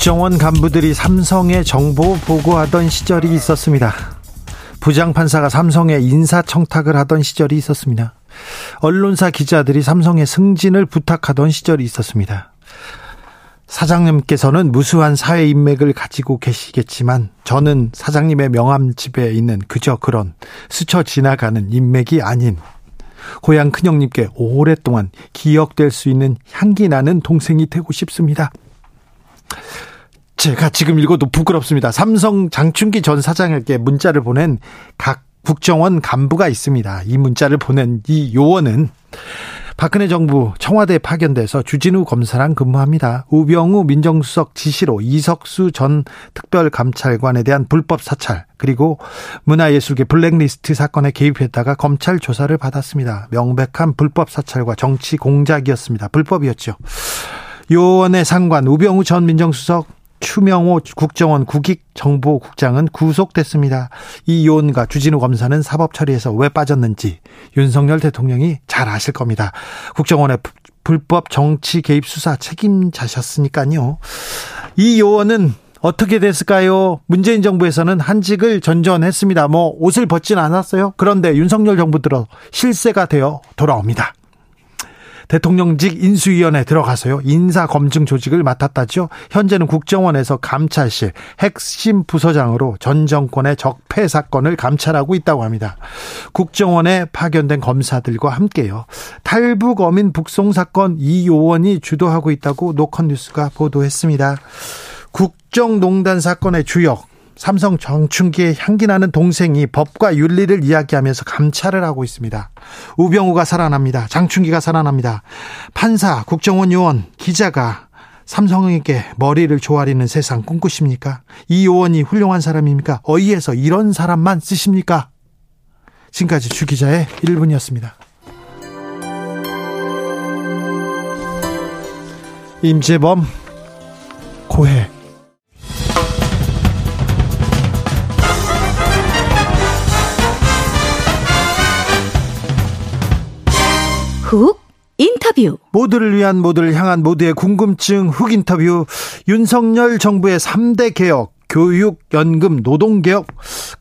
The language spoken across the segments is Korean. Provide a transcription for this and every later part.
국정원 간부들이 삼성에 정보 보고하던 시절이 있었습니다. 부장판사가 삼성에 인사청탁을 하던 시절이 있었습니다. 언론사 기자들이 삼성의 승진을 부탁하던 시절이 있었습니다. 사장님께서는 무수한 사회 인맥을 가지고 계시겠지만 저는 사장님의 명함 집에 있는 그저 그런 스쳐 지나가는 인맥이 아닌 고향 큰형님께 오랫동안 기억될 수 있는 향기 나는 동생이 되고 싶습니다. 제가 지금 읽어도 부끄럽습니다. 삼성 장충기 전 사장에게 문자를 보낸 각 국정원 간부가 있습니다. 이 문자를 보낸 이 요원은 박근혜 정부 청와대에 파견돼서 주진우 검사랑 근무합니다. 우병우 민정수석 지시로 이석수 전 특별감찰관에 대한 불법 사찰 그리고 문화예술계 블랙리스트 사건에 개입했다가 검찰 조사를 받았습니다. 명백한 불법 사찰과 정치 공작이었습니다. 불법이었죠. 요원의 상관 우병우 전 민정수석 추명호 국정원 국익정보국장은 구속됐습니다. 이 요원과 주진우 검사는 사법 처리에서 왜 빠졌는지 윤석열 대통령이 잘 아실 겁니다. 국정원의 불법 정치 개입 수사 책임자셨으니까요. 이 요원은 어떻게 됐을까요? 문재인 정부에서는 한직을 전전했습니다. 뭐 옷을 벗진 않았어요. 그런데 윤석열 정부 들어 실세가 되어 돌아옵니다. 대통령직 인수위원회 들어가서요. 인사검증 조직을 맡았다죠. 현재는 국정원에서 감찰실 핵심 부서장으로 전 정권의 적폐 사건을 감찰하고 있다고 합니다. 국정원에 파견된 검사들과 함께요. 탈북 어민 북송 사건 이 요원이 주도하고 있다고 노컷뉴스가 보도했습니다. 국정농단 사건의 주역 삼성 정춘기의 향기 나는 동생이 법과 윤리를 이야기하면서 감찰을 하고 있습니다. 우병우가 살아납니다. 장춘기가 살아납니다. 판사, 국정원 요원, 기자가 삼성에게 머리를 조아리는 세상 꿈꾸십니까? 이 요원이 훌륭한 사람입니까? 어이에서 이런 사람만 쓰십니까? 지금까지 주 기자의 1분이었습니다. 임재범 고해 훅 인터뷰 모두를 위한 모두를 향한 모두의 궁금증 훅 인터뷰 윤석열 정부의 3대 개혁 교육, 연금, 노동개혁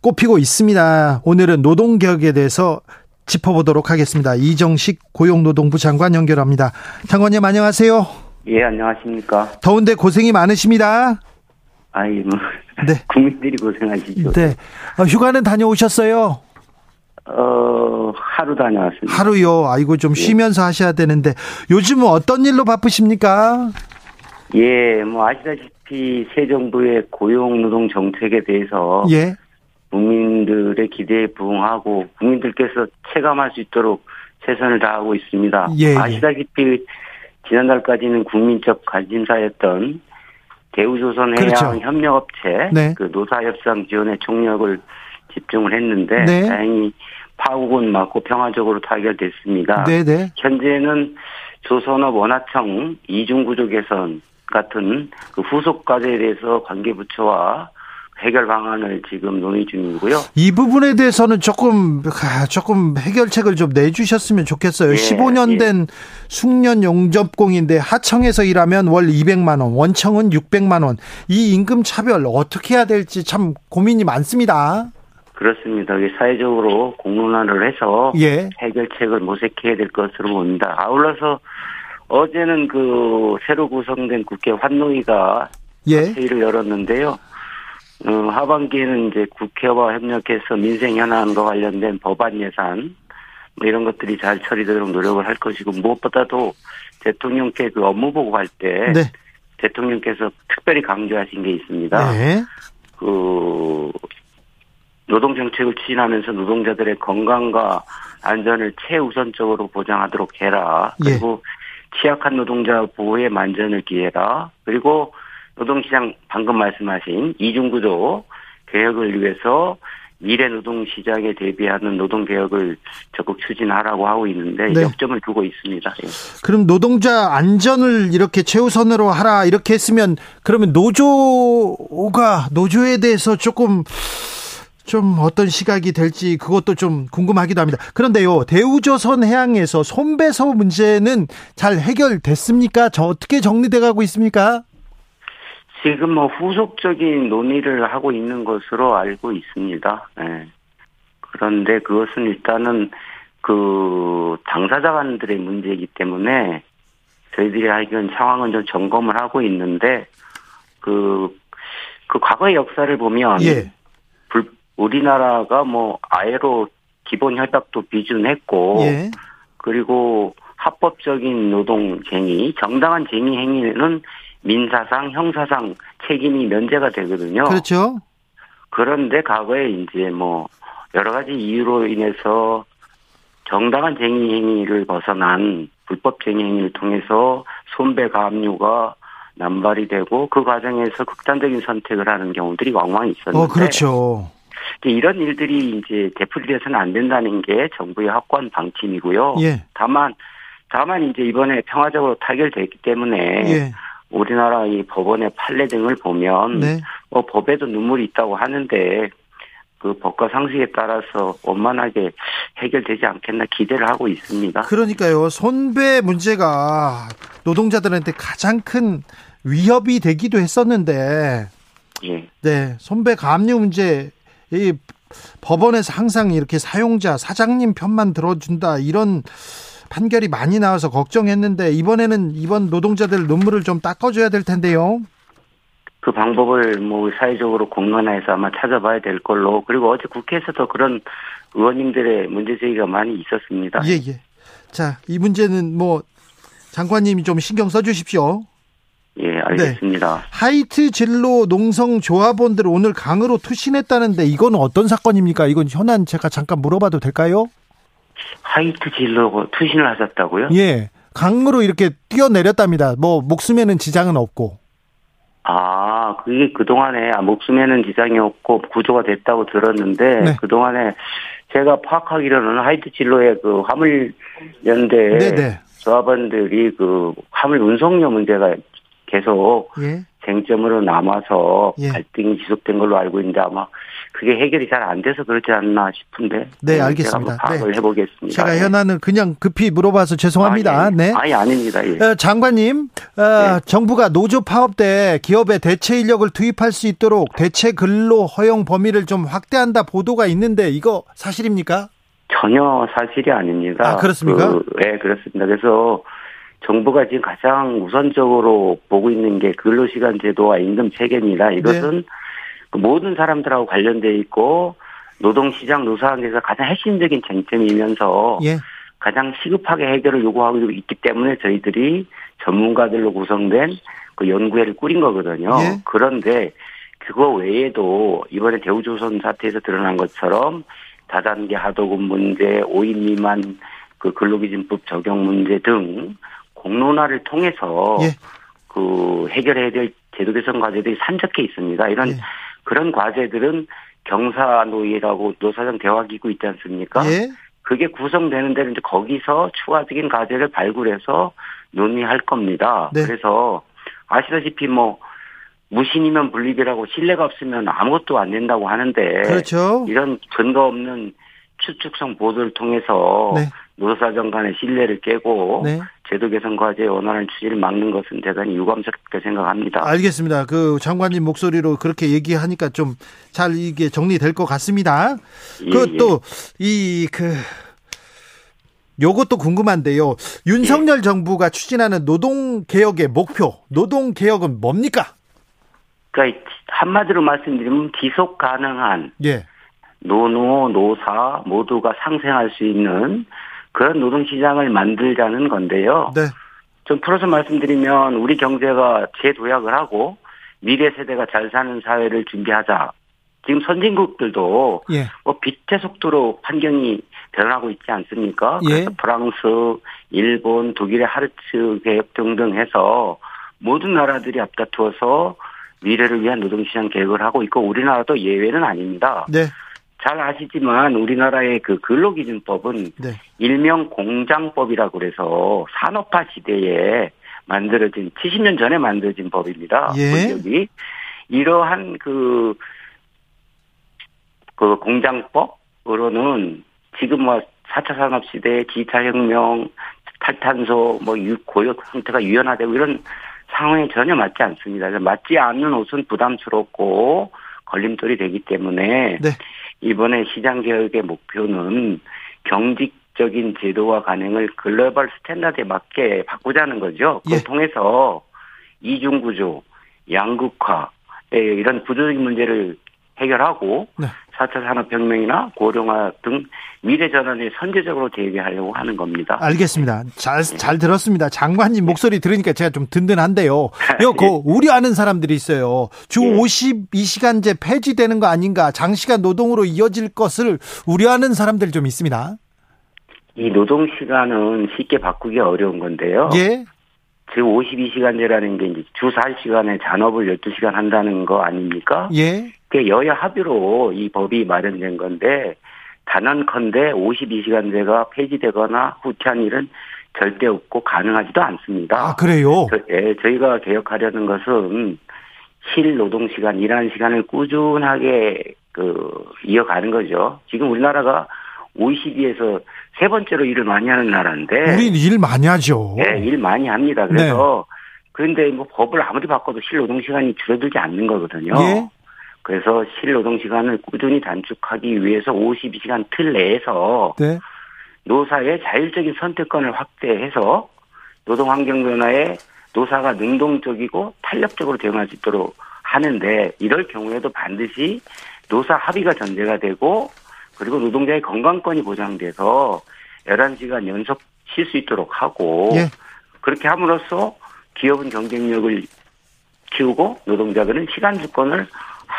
꼽히고 있습니다. 오늘은 노동개혁에 대해서 짚어보도록 하겠습니다. 이정식 고용노동부 장관 연결합니다. 장관님 안녕하세요. 예, 안녕하십니까. 더운데 고생이 많으십니다. 아이, 뭐. 네. 국민들이 고생하시죠. 네. 어, 휴가는 다녀오셨어요? 어, 하루 다녀왔습니다. 하루요? 아이고, 좀 예. 쉬면서 예. 하셔야 되는데, 요즘은 어떤 일로 바쁘십니까? 예, 뭐, 아시다시피 새 정부의 고용 노동 정책에 대해서. 예. 국민들의 기대에 부응하고 국민들께서 체감할 수 있도록 최선을 다하고 있습니다. 예, 예. 아시다시피 지난달까지는 국민적 관심사였던 대우조선 해양 그렇죠. 협력업체 네. 그 노사협상 지원에 총력을 집중을 했는데 네. 다행히 파국은 맞고 평화적으로 타결됐습니다. 네네. 네. 현재는 조선업 원화청 이중구조 개선 같은 그 후속 과제에 대해서 관계부처와 해결 방안을 지금 논의 중이고요. 이 부분에 대해서는 조금 아, 조금 해결책을 좀 내주셨으면 좋겠어요. 예, 15년 된 예. 숙련 용접공인데 하청에서 일하면 월 200만 원, 원청은 600만 원. 이 임금 차별 어떻게 해야 될지 참 고민이 많습니다. 그렇습니다. 사회적으로 공론화를 해서 예. 해결책을 모색해야 될 것으로 봅니다. 아울러서 어제는 그 새로 구성된 국회 환노위가 예. 회의를 열었는데요. 어, 하반기에는 이제 국회와 협력해서 민생 현안과 관련된 법안 예산 뭐 이런 것들이 잘 처리되도록 노력을 할 것이고 무엇보다도 대통령께 그 업무 보고할 때 네. 대통령께서 특별히 강조하신 게 있습니다. 네. 그 노동 정책을 추진하면서 노동자들의 건강과 안전을 최우선적으로 보장하도록 해라. 예. 그리고 예. 취약한 노동자 보호에 만전을 기해라. 그리고 노동시장 방금 말씀하신 이중구조 개혁을 위해서 미래 노동 시장에 대비하는 노동 개혁을 적극 추진하라고 하고 있는데 네. 역점을 두고 있습니다. 예. 그럼 노동자 안전을 이렇게 최우선으로 하라 이렇게 했으면 그러면 노조가 노조에 대해서 조금 좀 어떤 시각이 될지 그것도 좀 궁금하기도 합니다. 그런데요, 대우조선 해양에서 손배소 문제는 잘 해결됐습니까? 저 어떻게 정리돼 가고 있습니까? 지금 뭐 후속적인 논의를 하고 있는 것으로 알고 있습니다. 네. 그런데 그것은 일단은 그 당사자간들의 문제이기 때문에 저희들이 알기로는 상황은 좀 점검을 하고 있는데 그, 그 과거의 역사를 보면 예. 불, 우리나라가 뭐 아예로 기본 협약도 비준했고 예. 그리고 합법적인 노동 쟁의, 정당한 쟁의 행위는 민사상, 형사상 책임이 면제가 되거든요. 그렇죠. 그런데 과거에 이제 뭐 여러 가지 이유로 인해서 정당한 쟁의 행위를 벗어난 불법 쟁의 행위를 통해서 손배 가압류가 남발이 되고 그 과정에서 극단적인 선택을 하는 경우들이 왕왕 있었는데. 어, 그렇죠. 이런 일들이 이제 되풀이돼서는 안 된다는 게 정부의 확고한 방침이고요. 예. 다만 다만 이제 이번에 평화적으로 타결됐기 때문에 예. 우리나라 이 법원의 판례 등을 보면 네. 뭐 법에도 눈물이 있다고 하는데 그 법과 상식에 따라서 원만하게 해결되지 않겠나 기대를 하고 있습니다. 그러니까요. 손배 문제가 노동자들한테 가장 큰 위협이 되기도 했었는데 예. 네, 손배 가압류 문제 이 법원에서 항상 이렇게 사용자 사장님 편만 들어준다 이런 판결이 많이 나와서 걱정했는데 이번에는 이번 노동자들 눈물을 좀 닦아줘야 될 텐데요. 그 방법을 뭐 사회적으로 공론화해서 아마 찾아봐야 될 걸로 그리고 어제 국회에서도 그런 의원님들의 문제 제기가 많이 있었습니다. 예 예. 자이 문제는 뭐 장관님이 좀 신경 써주십시오. 예, 알겠습니다. 네. 하이트 진로 농성 조합원들 오늘 강으로 투신했다는데 이건 어떤 사건입니까? 이건 현안 제가 잠깐 물어봐도 될까요? 하이트 진로 투신을 하셨다고요? 예. 강으로 이렇게 뛰어내렸답니다. 뭐 목숨에는 지장은 없고. 아, 그게 그동안에 아, 목숨에는 지장이 없고 구조가 됐다고 들었는데 네. 그동안에 제가 파악하기로는 하이트 진로의 그 화물 연대 네네. 네. 조합원들이 그 화물 운송료 문제가 계속 예. 쟁점으로 남아서 예. 갈등이 지속된 걸로 알고 있는데 아마 그게 해결이 잘 안 돼서 그렇지 않나 싶은데. 네, 네 알겠습니다. 제가 파악을 네. 해보겠습니다. 제가 예. 현안을 그냥 급히 물어봐서 죄송합니다. 아, 예. 네. 아니, 아닙니다. 예. 어, 장관님, 어, 네. 정부가 노조 파업 때 기업에 대체 인력을 투입할 수 있도록 대체 근로 허용 범위를 좀 확대한다 보도가 있는데 이거 사실입니까? 전혀 사실이 아닙니다. 아, 그렇습니까? 그, 네, 그렇습니다. 그래서 정부가 지금 가장 우선적으로 보고 있는 게 근로시간 제도와 임금 체계입니다. 이것은 네. 그 모든 사람들하고 관련돼 있고 노동시장 노사관계에서 가장 핵심적인 쟁점이면서 예. 가장 시급하게 해결을 요구하고 있기 때문에 저희들이 전문가들로 구성된 그 연구회를 꾸린 거거든요. 예. 그런데 그거 외에도 이번에 대우조선 사태에서 드러난 것처럼 다단계 하도급 문제, 5인 미만 그 근로기준법 적용 문제 등 공론화를 통해서 예. 그 해결해야 될 제도 개선 과제들이 산적해 있습니다. 이런 예. 그런 과제들은 경사노예라고 노사정 대화기구 있지 않습니까? 예. 그게 구성되는 데는 이제 거기서 추가적인 과제를 발굴해서 논의할 겁니다. 네. 그래서 아시다시피 뭐 무신이면 분립이라고 신뢰가 없으면 아무것도 안 된다고 하는데 그렇죠. 이런 근거 없는 추측성 보도를 통해서 네. 노사정 간의 신뢰를 깨고 네. 제도 개선 과제의 원활한 추진을 막는 것은 대단히 유감스럽게 생각합니다. 알겠습니다. 그 장관님 목소리로 그렇게 얘기하니까 좀 잘 이게 정리될 것 같습니다. 예, 그것도 예. 이그 요것도 궁금한데요. 윤석열 예. 정부가 추진하는 노동 개혁의 목표, 노동 개혁은 뭡니까? 그러니까 한마디로 말씀드리면 지속 가능한 예. 노노, 노사 모두가 상생할 수 있는 그런 노동시장을 만들자는 건데요. 네. 좀 풀어서 말씀드리면 우리 경제가 재도약을 하고 미래 세대가 잘 사는 사회를 준비하자. 지금 선진국들도 예. 뭐 빛의 속도로 환경이 변하고 있지 않습니까? 예. 그래서 프랑스, 일본, 독일의 하르츠 계획 등등 해서 모든 나라들이 앞다투어서 미래를 위한 노동시장 계획을 하고 있고 우리나라도 예외는 아닙니다. 네. 잘 아시지만 우리나라의 그 근로기준법은 네. 일명 공장법이라고 그래서 산업화 시대에 만들어진 70년 전에 만들어진 법입니다. 예. 여기 이러한 그, 그 공장법으로는 지금 뭐 4차 산업 시대에 기타 혁명, 탈탄소, 뭐 고용 형태가 유연화되고 이런 상황에 전혀 맞지 않습니다. 맞지 않는 옷은 부담스럽고 걸림돌이 되기 때문에 네. 이번에 시장 개혁의 목표는 경직적인 제도와 관행을 global standard에 맞게 바꾸자는 거죠. 그걸 예. 통해서 이중 구조, 양극화 이런 구조적인 문제를 해결하고 네. 4차 산업혁명이나 고령화 등 미래 전환에 선제적으로 대비하려고 하는 겁니다. 알겠습니다. 잘, 네. 잘 들었습니다. 장관님 목소리 들으니까 제가 좀 든든한데요. 이거 그 우려하는 사람들이 있어요. 주 네. 52시간제 폐지되는 거 아닌가, 장시간 노동으로 이어질 것을 우려하는 사람들이 좀 있습니다. 이 노동 시간은 쉽게 바꾸기 어려운 건데요. 예. 즉 52시간제라는 게 이제 주 4시간에 잔업을 12시간 한다는 거 아닙니까? 예. 그 여야 합의로 이 법이 마련된 건데 단언컨대 52시간제가 폐지되거나 후퇴한 일은 절대 없고 가능하지도 않습니다. 아, 그래요? 저, 예, 저희가 개혁하려는 것은 실 노동 시간, 일하는 시간을 꾸준하게 그 이어가는 거죠. 지금 우리나라가 OECD에서 세 번째로 일을 많이 하는 나라인데. 우린 일 많이 하죠. 네, 일 많이 합니다. 그래서 네. 그런데 뭐 법을 아무리 바꿔도 실 노동 시간이 줄어들지 않는 거거든요. 예? 그래서 실 노동 시간을 꾸준히 단축하기 위해서 52시간 틀 내에서 네. 노사의 자율적인 선택권을 확대해서 노동 환경 변화에 노사가 능동적이고 탄력적으로 대응할 수 있도록 하는데 이럴 경우에도 반드시 노사 합의가 전제가 되고 그리고 노동자의 건강권이 보장돼서 11시간 연속 쉴 수 있도록 하고 예. 그렇게 함으로써 기업은 경쟁력을 키우고 노동자들은 시간 주권을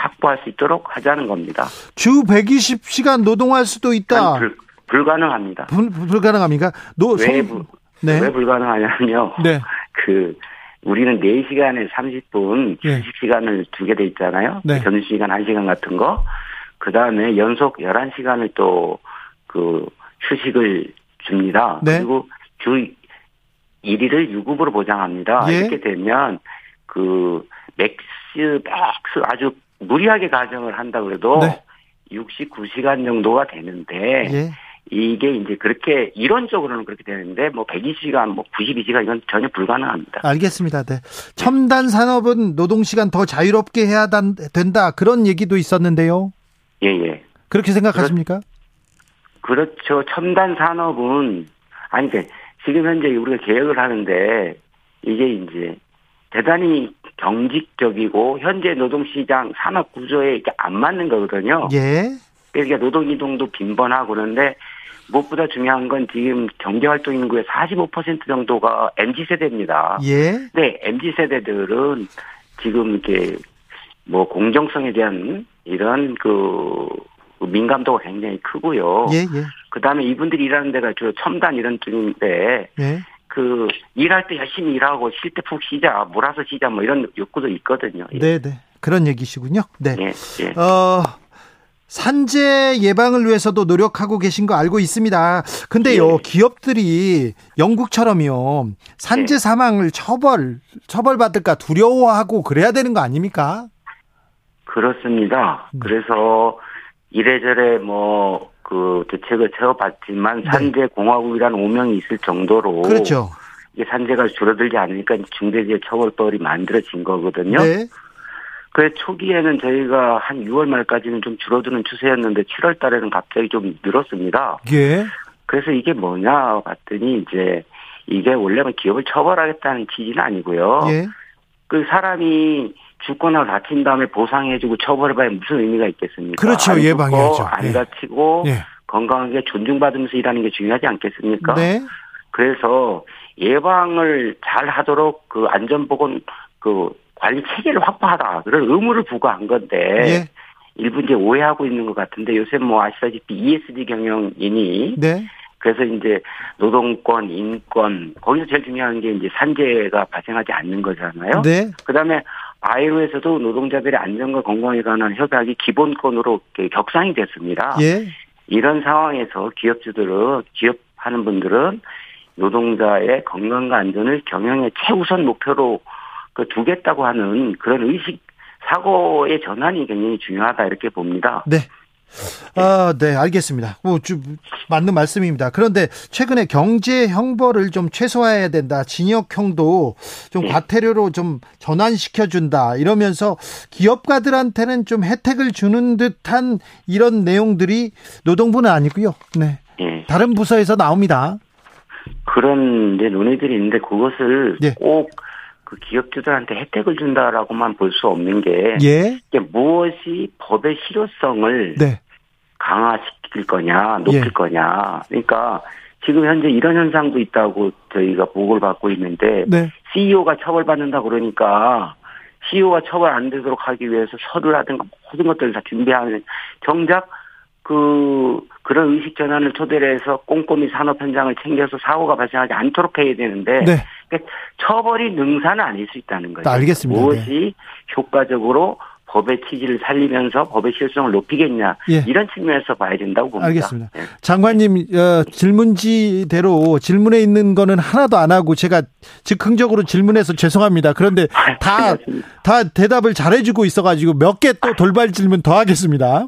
확보할 수 있도록 하자는 겁니다. 주 120시간 노동할 수도 있다. 불, 불가능합니다. 불, 불가능합니까? 노, 왜, 성... 네. 왜 불가능하냐면요. 네. 그 우리는 4시간에 30분 네. 휴식 시간을 두게 돼 있잖아요. 네. 점심시간 1시간 같은 거. 그 다음에 연속 11시간을 또 그 휴식을 줍니다. 네. 그리고 주 1일을 유급으로 보장합니다. 예. 이렇게 되면 그 max, max 아주 무리하게 가정을 한다 그래도 네. 69시간 정도가 되는데 예. 이게 이제 그렇게 이론적으로는 그렇게 되는데 뭐 120시간 뭐 92시간 이건 전혀 불가능합니다. 알겠습니다. 네. 첨단 산업은 노동 시간 더 자유롭게 해야 된다 그런 얘기도 있었는데요. 예, 예. 그렇게 생각하십니까? 그렇, 죠 첨단 산업은, 아니, 그 지금 현재 우리가 계획을 하는데, 이게 이제 대단히 경직적이고, 현재 노동시장 산업 구조에 안 맞는 거거든요. 예. 그러니까 노동 이동도 빈번하고 그런데, 무엇보다 중요한 건 지금 경제활동 인구의 45% 정도가 MZ세대입니다. 예. 네, MZ세대들은 지금 이렇게 뭐 공정성에 대한 이런 그 민감도가 굉장히 크고요. 예, 예. 그 다음에 이분들이 일하는 데가 주로 첨단 이런 쪽인데, 예. 그 일할 때 열심히 일하고 쉴 때 푹 쉬자, 몰아서 쉬자 뭐 이런 욕구도 있거든요. 예. 네, 네. 그런 얘기시군요. 네. 예, 예. 어, 산재 예방을 위해서도 노력하고 계신 거 알고 있습니다. 근데요, 예. 기업들이 영국처럼요, 산재 예. 사망을 처벌, 처벌 받을까 두려워하고 그래야 되는 거 아닙니까? 그렇습니다. 네. 그래서 이래저래 뭐 그 대책을 세워봤지만 네. 산재 공화국이라는 오명이 있을 정도로 그렇죠. 이게 산재가 줄어들지 않으니까 중대재해처벌법이 만들어진 거거든요. 네. 그 초기에는 저희가 한 6월 말까지는 좀 줄어드는 추세였는데 7월 달에는 갑자기 좀 늘었습니다. 예. 그래서 이게 뭐냐 봤더니 이제 이게 원래는 기업을 처벌하겠다는 취지는 아니고요. 예. 그 사람이 죽거나 다친 다음에 보상해주고 처벌해봐야 무슨 의미가 있겠습니까? 그렇죠. 안 예방해야죠. 안 예. 다치고 예. 건강하게 존중받으면서 일하는 게 중요하지 않겠습니까? 네. 그래서 예방을 잘 하도록 그 안전보건 그 관리 체계를 확보하다. 그런 의무를 부과한 건데. 예. 일부 이제 오해하고 있는 것 같은데 요새 뭐 아시다시피 ESG 경영이니 네. 그래서 이제 노동권, 인권 거기서 제일 중요한 게 이제 산재가 발생하지 않는 거잖아요. 네. 그다음에 아이로에서도 노동자들의 안전과 건강에 관한 협약이 기본권으로 격상이 됐습니다. 예. 이런 상황에서 기업주들은 기업하는 분들은 노동자의 건강과 안전을 경영의 최우선 목표로 그 두겠다고 하는 그런 의식 사고의 전환이 굉장히 중요하다 이렇게 봅니다. 네. 아, 네, 알겠습니다. 뭐, 좀, 맞는 말씀입니다. 그런데 최근에 경제 형벌을 좀 최소화해야 된다. 징역형도 좀 네. 과태료로 좀 전환시켜 준다. 이러면서 기업가들한테는 좀 혜택을 주는 듯한 이런 내용들이 노동부는 아니고요. 네. 네. 다른 부서에서 나옵니다. 그런 이제 논의들이 있는데 그것을 네. 꼭 그 기업주들한테 혜택을 준다라고만 볼 수 없는 게 예? 무엇이 법의 실효성을 네. 강화시킬 거냐, 높일 예. 거냐. 그러니까 지금 현재 이런 현상도 있다고 저희가 보고를 받고 있는데 네. CEO가 처벌받는다 그러니까 CEO가 처벌 안 되도록 하기 위해서 서류라든가 모든 것들을 다 준비하는 정작 그 그런 의식 전환을 토대로 해서 꼼꼼히 산업 현장을 챙겨서 사고가 발생하지 않도록 해야 되는데 네. 그러니까 처벌이 능사는 아닐 수 있다는 거죠. 알겠습니다. 무엇이 네. 효과적으로 법의 취지를 살리면서 법의 실효성을 높이겠냐 예. 이런 측면에서 봐야 된다고 봅니다. 알겠습니다. 네. 장관님 어, 질문지대로 질문에 있는 거는 하나도 안 하고 제가 즉흥적으로 질문해서 죄송합니다. 그런데 다다 다 대답을 잘해주고 있어가지고 몇 개 또 돌발 질문 더 하겠습니다.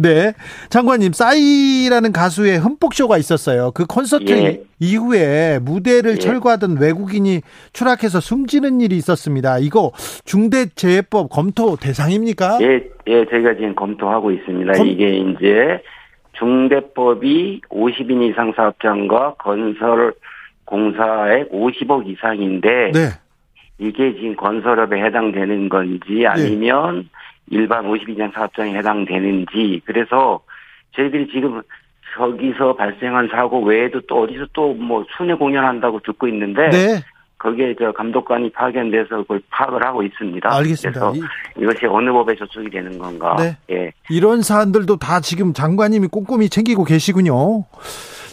네. 장관님, 싸이라는 가수의 흠뻑쇼가 있었어요. 그 콘서트 예. 이후에 무대를 예. 철거하던 외국인이 추락해서 숨지는 일이 있었습니다. 이거 중대재해법 검토 대상입니까? 예, 예, 저희가 지금 검토하고 있습니다. 검... 이게 이제 중대법이 50인 이상 사업장과 건설 공사액 50억 이상인데 네. 이게 지금 건설업에 해당되는 건지 아니면 네. 일반 52년 사업장에 해당되는지 그래서 저희들이 지금 저기서 발생한 사고 외에도 또 어디서 또 뭐 순회 공연한다고 듣고 있는데 네. 거기에 저 감독관이 파견돼서 그걸 파악을 하고 있습니다. 알겠습니다. 그래서 이것이 어느 법에 저촉이 되는 건가? 네. 예. 이런 사안들도 다 지금 장관님이 꼼꼼히 챙기고 계시군요.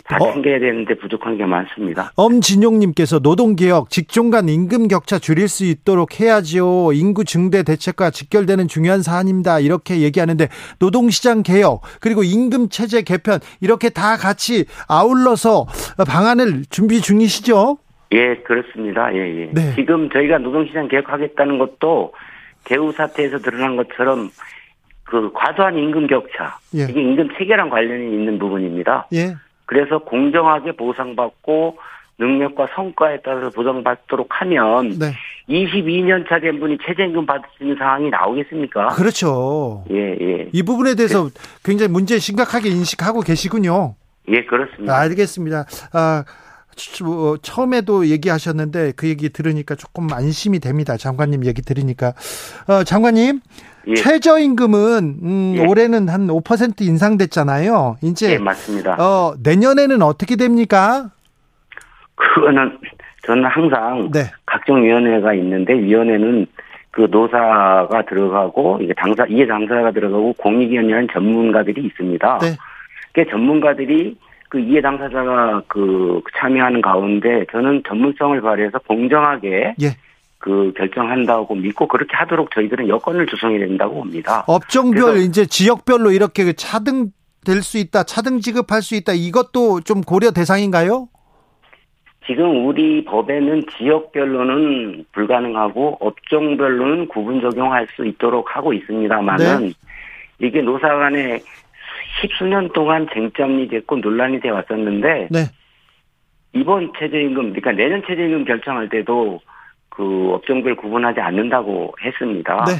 다 어. 챙겨야 되는데 부족한 게 많습니다. 엄진용님께서 노동개혁, 직종 간 임금 격차 줄일 수 있도록 해야지요. 인구 증대 대책과 직결되는 중요한 사안입니다. 이렇게 얘기하는데 노동시장 개혁, 그리고 임금 체제 개편, 이렇게 다 같이 아울러서 방안을 준비 중이시죠? 예, 그렇습니다. 예, 예. 네. 지금 저희가 노동시장 개혁하겠다는 것도 개우 사태에서 드러난 것처럼 그 과도한 임금 격차, 예. 이게 임금 체계랑 관련이 있는 부분입니다. 예. 그래서 공정하게 보상받고 능력과 성과에 따라서 보상받도록 하면 네. 22년 차 된 분이 최저임금 받을 수 있는 상황이 나오겠습니까? 그렇죠. 예, 예. 이 부분에 대해서 굉장히 문제 심각하게 인식하고 계시군요. 예, 그렇습니다. 알겠습니다. 아, 뭐, 처음에도 얘기하셨는데 그 얘기 들으니까 조금 안심이 됩니다. 장관님 얘기 들으니까. 어, 장관님, 예. 최저임금은 음, 예. 올해는 한 5% 인상됐잖아요. 이제 예, 맞습니다. 어, 내년에는 어떻게 됩니까? 그거는 저는 항상 네. 각종 위원회가 있는데 위원회는 그 노사가 들어가고 이게 당사 이해 당사가 들어가고 공익위원회라는 전문가들이 있습니다. 네. 그 전문가들이 그 이해 당사자가 그 참여하는 가운데 저는 전문성을 발휘해서 공정하게 예. 그 결정한다고 믿고 그렇게 하도록 저희들은 여건을 조성해야 된다고 봅니다. 업종별 이제 지역별로 이렇게 차등 될 수 있다, 차등 지급할 수 있다 이것도 좀 고려 대상인가요? 지금 우리 법에는 지역별로는 불가능하고 업종별로는 구분 적용할 수 있도록 하고 있습니다만은 네. 이게 노사 간에 십수년 동안 쟁점이 됐고 논란이 돼 왔었는데 네. 이번 최저임금 그러니까 내년 최저임금 결정할 때도 그 업종별 구분하지 않는다고 했습니다. 네.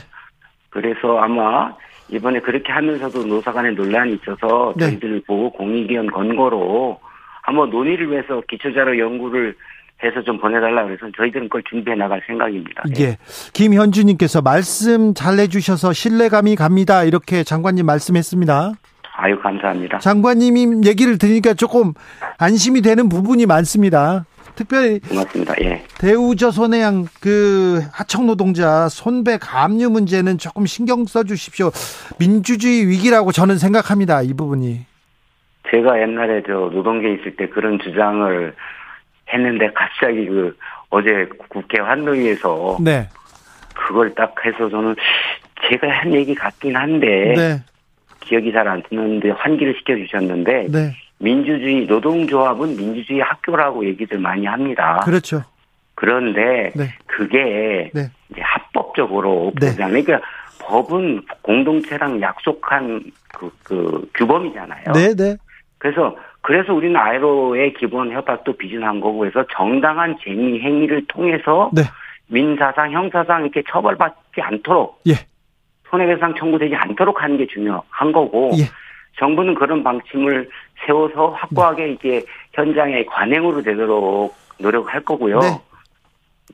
그래서 아마 이번에 그렇게 하면서도 노사 간의 논란이 있어서 네. 저희들 보고 공익위원 권고로 한번 논의를 위해서 기초자료 연구를 해서 좀 보내달라 그래서 저희들은 그걸 준비해 나갈 생각입니다. 예. 김현주님께서 말씀 잘 해주셔서 신뢰감이 갑니다. 이렇게 장관님 말씀했습니다. 아유 감사합니다. 장관님 얘기를 들으니까 조금 안심이 되는 부분이 많습니다. 특별히 고맙습니다. 예. 대우조선해양 그 하청 노동자 손배 감압류 문제는 조금 신경 써 주십시오. 민주주의 위기라고 저는 생각합니다. 이 부분이. 제가 옛날에 저 노동계 있을 때 그런 주장을 했는데 갑자기 그 어제 국회 환노위에서 네. 그걸 딱 해서 저는 제가 한 얘기 같긴 한데 네. 기억이 잘안 나는데 환기를 시켜주셨는데 네. 민주주의 노동조합은 민주주의 학교라고 얘기들 많이 합니다. 그렇죠. 그런데 네. 그게 네. 이제 합법적으로 네. 그러니까 법은 공동체랑 약속한 그, 그 규범이잖아요. 네, 네. 그래서 그래서 우리는 아이로의 기본 협약도 비준한 거고 해서 정당한 재미 행위를 통해서 네. 민사상 형사상 이렇게 처벌받지 않도록 예. 손해배상 청구되지 않도록 하는 게 중요한 거고 예. 정부는 그런 방침을 세워서 확고하게 네. 이제 현장의 관행으로 되도록 노력할 거고요. 네.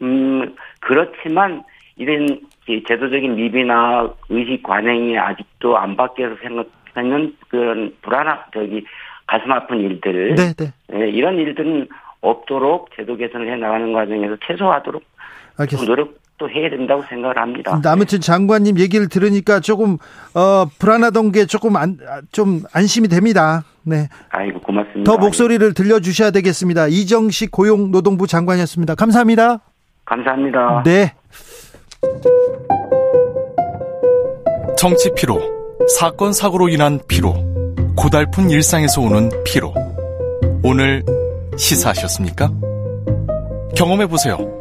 음 그렇지만 이런 제도적인 미비나 의식 관행이 아직도 안 바뀌어서 생각하는 그런 불안한 저기 가슴 아픈 일들 네, 네. 네, 이런 일들은 없도록 제도 개선을 해 나가는 과정에서 최소화하도록 노력 도 해야 된다고 생각을 합니다. 아무튼 장관님 얘기를 들으니까 조금 어, 불안하던 게 조금 안, 좀 안심이 됩니다. 네. 아이고 고맙습니다. 더 목소리를 들려주셔야 되겠습니다. 이정식 고용노동부 장관이었습니다. 감사합니다. 감사합니다. 네. 정치 피로, 사건 사고로 인한 피로, 고달픈 일상에서 오는 피로. 오늘 시사하셨습니까? 경험해 보세요.